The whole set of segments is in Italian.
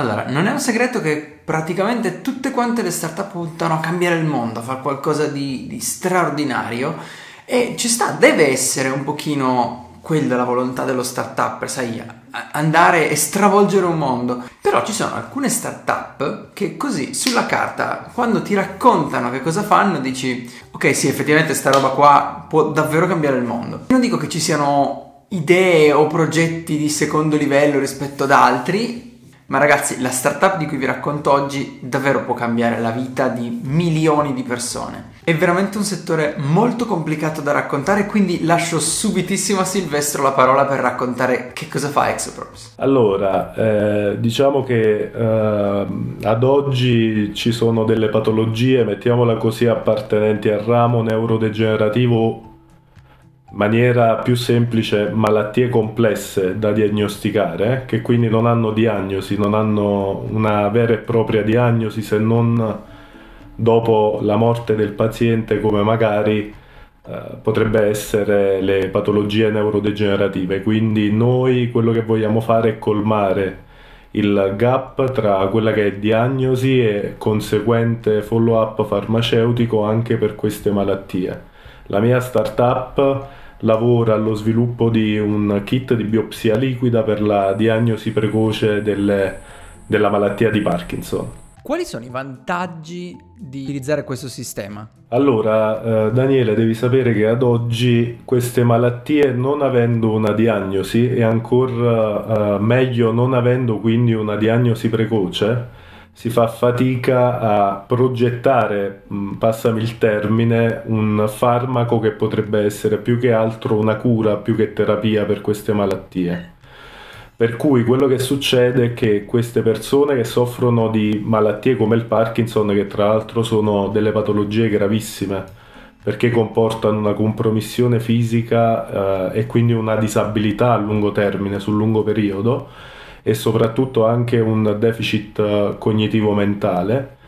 Allora, non è un segreto che praticamente tutte quante le startup puntano a cambiare il mondo, a fare qualcosa di, di straordinario e ci sta, deve essere un pochino quella la volontà dello startup, sai, andare e stravolgere un mondo. Però ci sono alcune startup che così sulla carta, quando ti raccontano che cosa fanno, dici ok, sì, effettivamente sta roba qua può davvero cambiare il mondo. Non dico che ci siano idee o progetti di secondo livello rispetto ad altri, ma ragazzi, la startup di cui vi racconto oggi davvero può cambiare la vita di milioni di persone. È veramente un settore molto complicato da raccontare, quindi lascio subitissimo a Silvestro la parola per raccontare che cosa fa Exoprops. Allora, eh, diciamo che eh, ad oggi ci sono delle patologie, mettiamola così, appartenenti al ramo neurodegenerativo maniera più semplice malattie complesse da diagnosticare, che quindi non hanno diagnosi, non hanno una vera e propria diagnosi se non dopo la morte del paziente come magari eh, potrebbe essere le patologie neurodegenerative. Quindi noi quello che vogliamo fare è colmare il gap tra quella che è diagnosi e conseguente follow up farmaceutico anche per queste malattie. La mia startup lavora allo sviluppo di un kit di biopsia liquida per la diagnosi precoce delle, della malattia di Parkinson. Quali sono i vantaggi di utilizzare questo sistema? Allora, eh, Daniele, devi sapere che ad oggi queste malattie, non avendo una diagnosi e ancora eh, meglio non avendo quindi una diagnosi precoce, si fa fatica a progettare, passami il termine, un farmaco che potrebbe essere più che altro una cura, più che terapia per queste malattie. Per cui quello che succede è che queste persone che soffrono di malattie come il Parkinson, che tra l'altro sono delle patologie gravissime, perché comportano una compromissione fisica eh, e quindi una disabilità a lungo termine, sul lungo periodo, e soprattutto anche un deficit eh, cognitivo mentale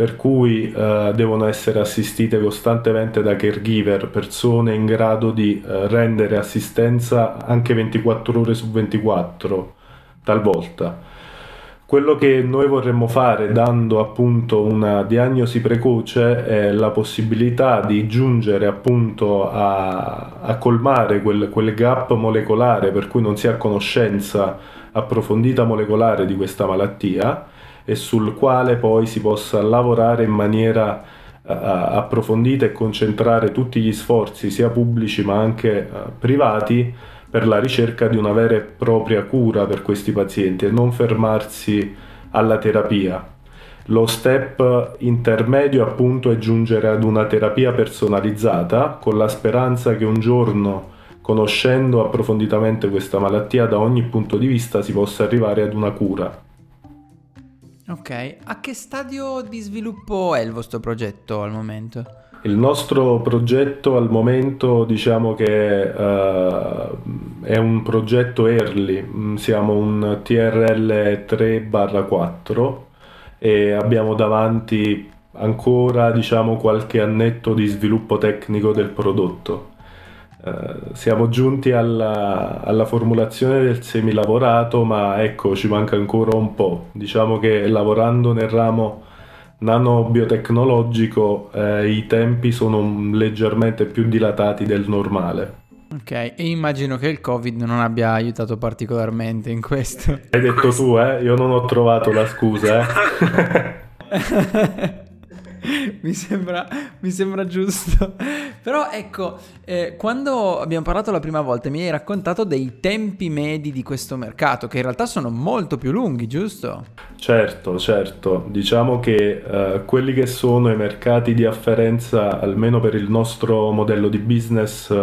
per cui eh, devono essere assistite costantemente da caregiver, persone in grado di eh, rendere assistenza anche 24 ore su 24 talvolta. Quello che noi vorremmo fare dando appunto una diagnosi precoce è la possibilità di giungere appunto a, a colmare quel, quel gap molecolare per cui non si ha conoscenza approfondita molecolare di questa malattia e sul quale poi si possa lavorare in maniera uh, approfondita e concentrare tutti gli sforzi, sia pubblici ma anche uh, privati, per la ricerca di una vera e propria cura per questi pazienti e non fermarsi alla terapia. Lo step intermedio appunto è giungere ad una terapia personalizzata con la speranza che un giorno conoscendo approfonditamente questa malattia da ogni punto di vista si possa arrivare ad una cura. Ok, a che stadio di sviluppo è il vostro progetto al momento? Il nostro progetto al momento diciamo che uh, è un progetto early, mm, siamo un TRL 3-4 e abbiamo davanti ancora diciamo qualche annetto di sviluppo tecnico del prodotto. Eh, siamo giunti alla, alla, formulazione del semilavorato, ma ecco, ci manca ancora un po'. Diciamo che lavorando nel ramo nanobiotecnologico eh, i tempi sono leggermente più dilatati del normale. Ok, e immagino che il Covid non abbia aiutato particolarmente in questo. Hai detto tu, eh? Io non ho trovato la scusa, eh? mi, sembra, mi, sembra, giusto. Però ecco, eh, quando abbiamo parlato la prima volta mi hai raccontato dei tempi medi di questo mercato, che in realtà sono molto più lunghi, giusto? Certo, certo. Diciamo che eh, quelli che sono i mercati di afferenza, almeno per il nostro modello di business,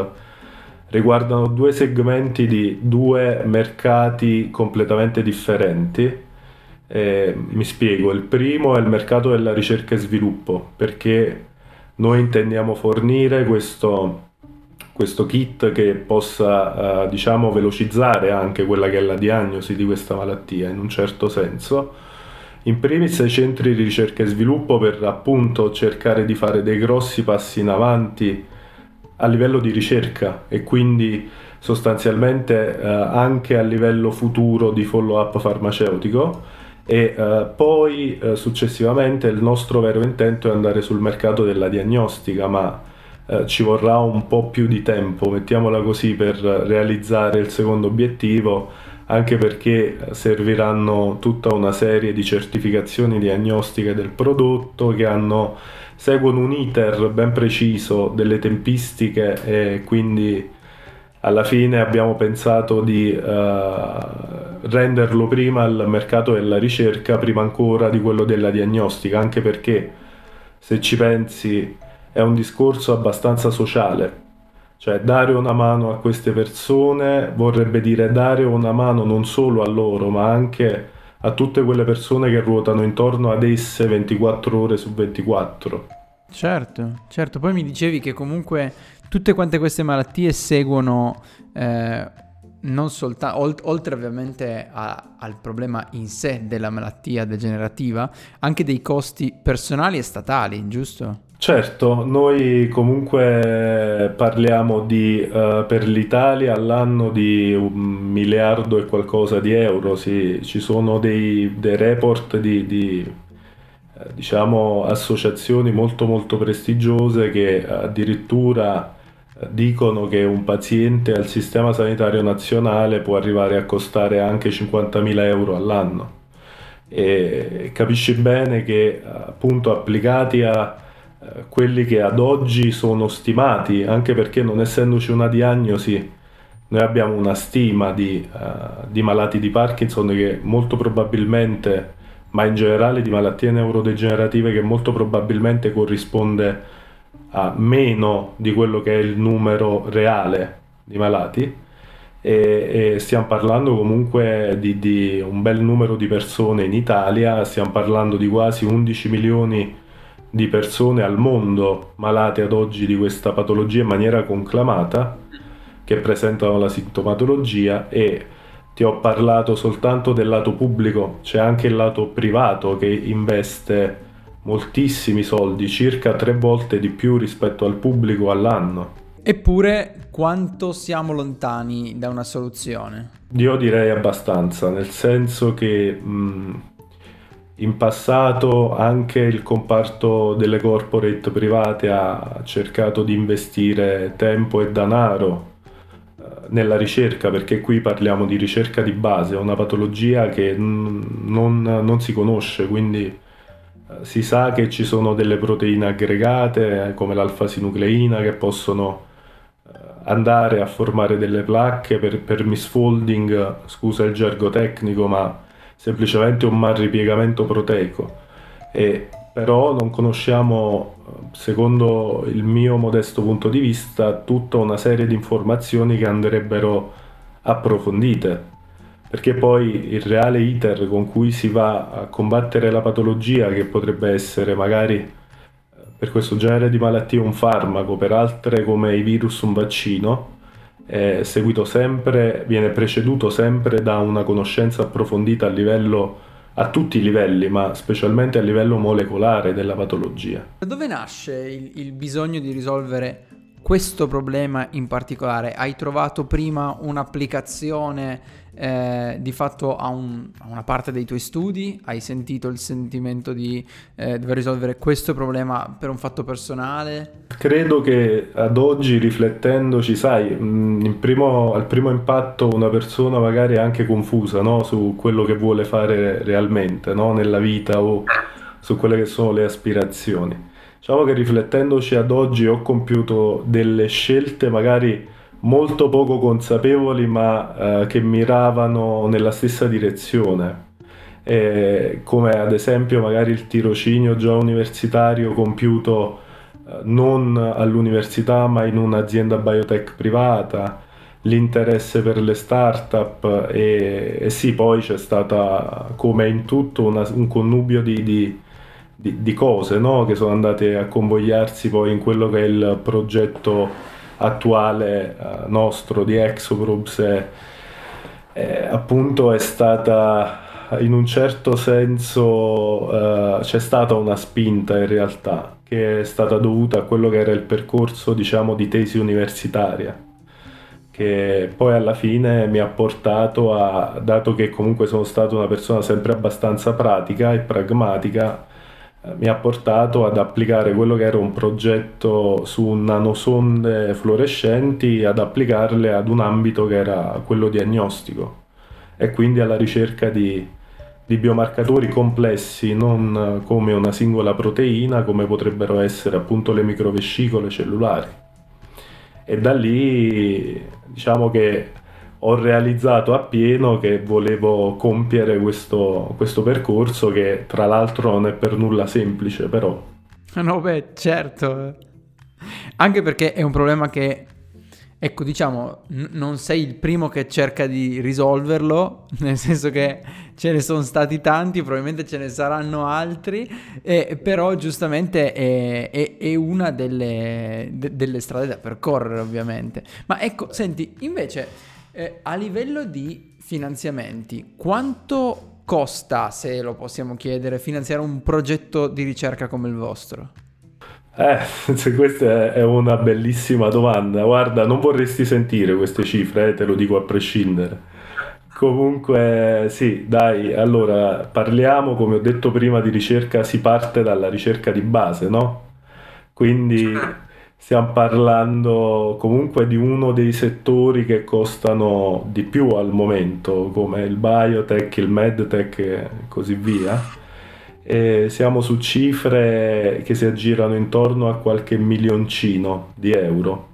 riguardano due segmenti di due mercati completamente differenti eh, mi spiego, il primo è il mercato della ricerca e sviluppo, perché noi intendiamo fornire questo, questo kit che possa, eh, diciamo, velocizzare anche quella che è la diagnosi di questa malattia in un certo senso. In primis ai centri di ricerca e sviluppo per appunto cercare di fare dei grossi passi in avanti a livello di ricerca e quindi sostanzialmente eh, anche a livello futuro di follow up farmaceutico e uh, poi uh, successivamente il nostro vero intento è andare sul mercato della diagnostica, ma uh, ci vorrà un po' più di tempo, mettiamola così, per realizzare il secondo obiettivo, anche perché serviranno tutta una serie di certificazioni diagnostiche del prodotto che hanno, seguono un iter ben preciso delle tempistiche e quindi alla fine abbiamo pensato di uh, renderlo prima al mercato della ricerca, prima ancora di quello della diagnostica, anche perché se ci pensi è un discorso abbastanza sociale. Cioè dare una mano a queste persone vorrebbe dire dare una mano non solo a loro, ma anche a tutte quelle persone che ruotano intorno ad esse 24 ore su 24. Certo, certo. Poi mi dicevi che comunque tutte quante queste malattie seguono eh, non soltanto, olt- oltre ovviamente a, al problema in sé della malattia degenerativa, anche dei costi personali e statali, giusto? Certo, noi comunque parliamo di, uh, per l'Italia all'anno di un miliardo e qualcosa di euro, sì. ci sono dei, dei report di, di eh, diciamo, associazioni molto molto prestigiose che addirittura dicono che un paziente al sistema sanitario nazionale può arrivare a costare anche 50.000 euro all'anno. E capisci bene che appunto applicati a eh, quelli che ad oggi sono stimati, anche perché non essendoci una diagnosi, noi abbiamo una stima di, uh, di malati di Parkinson che molto probabilmente, ma in generale di malattie neurodegenerative che molto probabilmente corrisponde a meno di quello che è il numero reale di malati e, e stiamo parlando comunque di, di, un bel numero di persone in Italia, stiamo parlando di quasi 11 milioni di persone al mondo malate ad oggi di questa patologia in maniera conclamata che presentano la sintomatologia e ti ho parlato soltanto del lato pubblico, c'è anche il lato privato che investe moltissimi soldi, circa tre volte di più rispetto al pubblico all'anno. Eppure quanto siamo lontani da una soluzione? Io direi abbastanza, nel senso che mh, in passato anche il comparto delle corporate private ha cercato di investire tempo e denaro eh, nella ricerca, perché qui parliamo di ricerca di base, è una patologia che non, non si conosce, quindi si sa che ci sono delle proteine aggregate come l'alfa-sinucleina che possono eh, andare a formare delle placche per, per misfolding, scusa il gergo tecnico, ma semplicemente un malripiegamento proteico. E però non conosciamo, secondo il mio modesto punto di vista, tutta una serie di informazioni che andrebbero approfondite perché poi il reale iter con cui si va a combattere la patologia, che potrebbe essere magari eh, per questo genere di malattie un farmaco, per altre come i virus un vaccino, sempre, viene preceduto sempre da una conoscenza approfondita a livello a tutti i livelli, ma specialmente a livello molecolare della patologia. Da dove nasce il, il bisogno di risolvere questo problema in particolare? Hai trovato prima un'applicazione eh, di fatto a, un, a, una parte dei tuoi studi? Hai sentito il sentimento di eh, dover risolvere questo problema per un fatto personale? Credo che ad oggi riflettendoci, sai, mh, primo, al primo impatto una persona magari è anche confusa no? su quello che vuole fare realmente no? nella vita o su quelle che sono le aspirazioni. Diciamo che riflettendoci ad oggi ho compiuto delle scelte magari molto poco consapevoli ma eh, che miravano nella stessa direzione. E come ad esempio magari il tirocinio già universitario compiuto eh, non all'università ma in un'azienda biotech privata, l'interesse per le start-up e, e sì, poi c'è stata come in tutto una, un connubio di, di, di, di cose no? che sono andate a convogliarsi poi in quello che è il progetto attuale uh, nostro di Exogroups è, è, appunto è stata in un certo senso uh, c'è stata una spinta in realtà che è stata dovuta a quello che era il percorso diciamo di tesi universitaria che poi alla fine mi ha portato a, dato che comunque sono stato una persona sempre abbastanza pratica e pragmatica, eh, mi ha portato ad applicare quello che era un progetto su nanosonde fluorescenti, ad applicarle ad un ambito che era quello diagnostico e quindi alla ricerca di, di biomarcatori complessi, non come una singola proteina, come potrebbero essere appunto le microvescicole cellulari. E da lì diciamo che ho realizzato appieno che volevo compiere questo, questo percorso che tra l'altro non è per nulla semplice però. No, beh, certo. Anche perché è un problema che Ecco, diciamo, n- non sei il primo che cerca di risolverlo, nel senso che ce ne sono stati tanti, probabilmente ce ne saranno altri, eh, però giustamente è, è, è una delle, de- delle, strade da percorrere, ovviamente. Ma ecco, senti, invece, eh, a livello di finanziamenti, quanto costa, se lo possiamo chiedere, finanziare un progetto di ricerca come il vostro? Eh, questa è una bellissima domanda. Guarda, non vorresti sentire queste cifre, eh, te lo dico a prescindere. Comunque, sì, dai, allora parliamo, come ho detto prima, di ricerca, si parte dalla ricerca di base, no? Quindi stiamo parlando comunque di uno dei settori che costano di più al momento, come il biotech, il medtech e così via e siamo su cifre che si aggirano intorno a qualche milioncino di euro.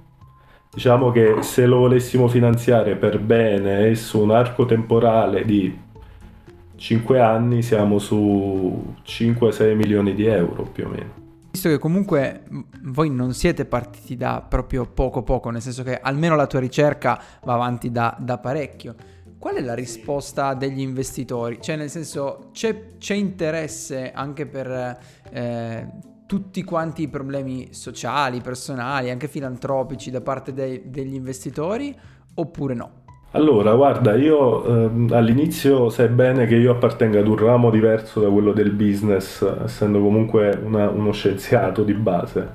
Diciamo che se lo volessimo finanziare per bene e su un arco temporale di 5 anni siamo su 5-6 milioni di euro più o meno. Visto che comunque voi non siete partiti da proprio poco poco, nel senso che almeno la tua ricerca va avanti da, da parecchio qual è la risposta degli investitori? Cioè, nel senso, c'è, c'è interesse anche per eh, tutti quanti i problemi sociali, personali, anche filantropici da parte dei, degli investitori oppure no? Allora, guarda, io eh, all'inizio sai bene che io appartengo ad un ramo diverso da quello del business, essendo comunque una, uno scienziato di base.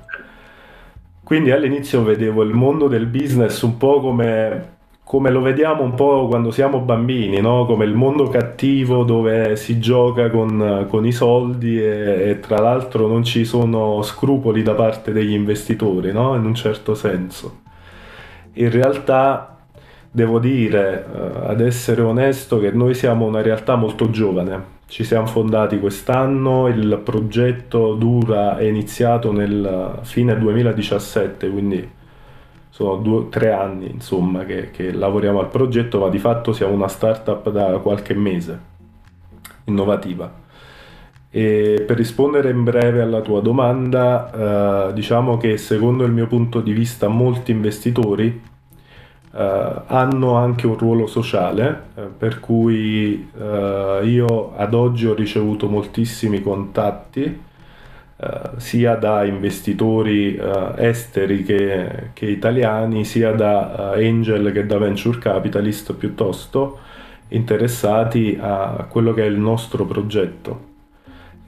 Quindi all'inizio vedevo il mondo del business un po' come come lo vediamo un po' quando siamo bambini, no? come il mondo cattivo dove si gioca con, con i soldi e, e, tra l'altro non ci sono scrupoli da parte degli investitori, no? in un certo senso. In realtà devo dire, eh, ad essere onesto, che noi siamo una realtà molto giovane. Ci siamo fondati quest'anno, il progetto dura, è iniziato nel fine 2017, quindi sono due, tre anni insomma che, che, lavoriamo al progetto, ma di fatto siamo una startup da qualche mese, innovativa. E per rispondere in breve alla tua domanda, eh, diciamo che secondo il mio punto di vista molti investitori eh, hanno anche un ruolo sociale, eh, per cui eh, io ad oggi ho ricevuto moltissimi contatti Uh, sia da investitori uh, esteri che, che, italiani, sia da uh, angel che da venture capitalist piuttosto interessati a quello che è il nostro progetto.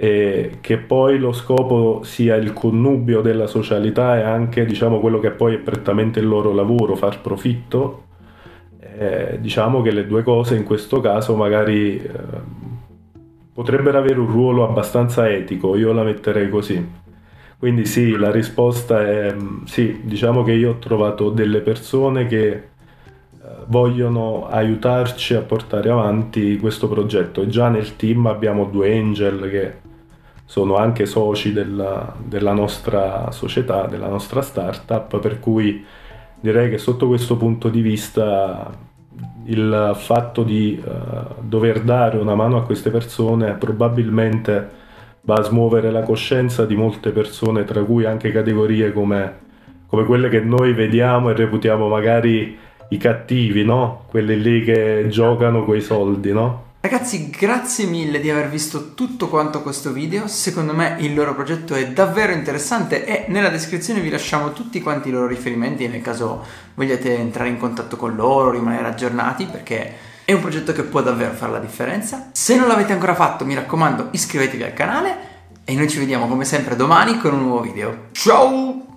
E che poi lo scopo sia il connubio della socialità e anche diciamo, quello che poi è prettamente il loro lavoro, far profitto. Eh, diciamo che le due cose in questo caso magari potrebbero avere un ruolo abbastanza etico, io la metterei così. Quindi sì, la risposta è sì, diciamo che io ho trovato delle persone che eh, vogliono aiutarci a portare avanti questo progetto e già nel team abbiamo due angel che sono anche soci della, della nostra società, della nostra startup, per cui direi che sotto questo punto di vista il fatto di uh, dover dare una mano a queste persone probabilmente va a smuovere la coscienza di molte persone, tra cui anche categorie come, come quelle che noi vediamo e reputiamo magari i cattivi, no? Quelli lì che giocano coi soldi, no? Ragazzi, grazie mille di aver visto tutto quanto questo video. Secondo me il loro progetto è davvero interessante e nella descrizione vi lasciamo tutti quanti i loro riferimenti nel caso vogliate entrare in contatto con loro, rimanere aggiornati perché è un progetto che può davvero fare la differenza. Se non l'avete ancora fatto, mi raccomando, iscrivetevi al canale e noi ci vediamo come sempre domani con un nuovo video. Ciao!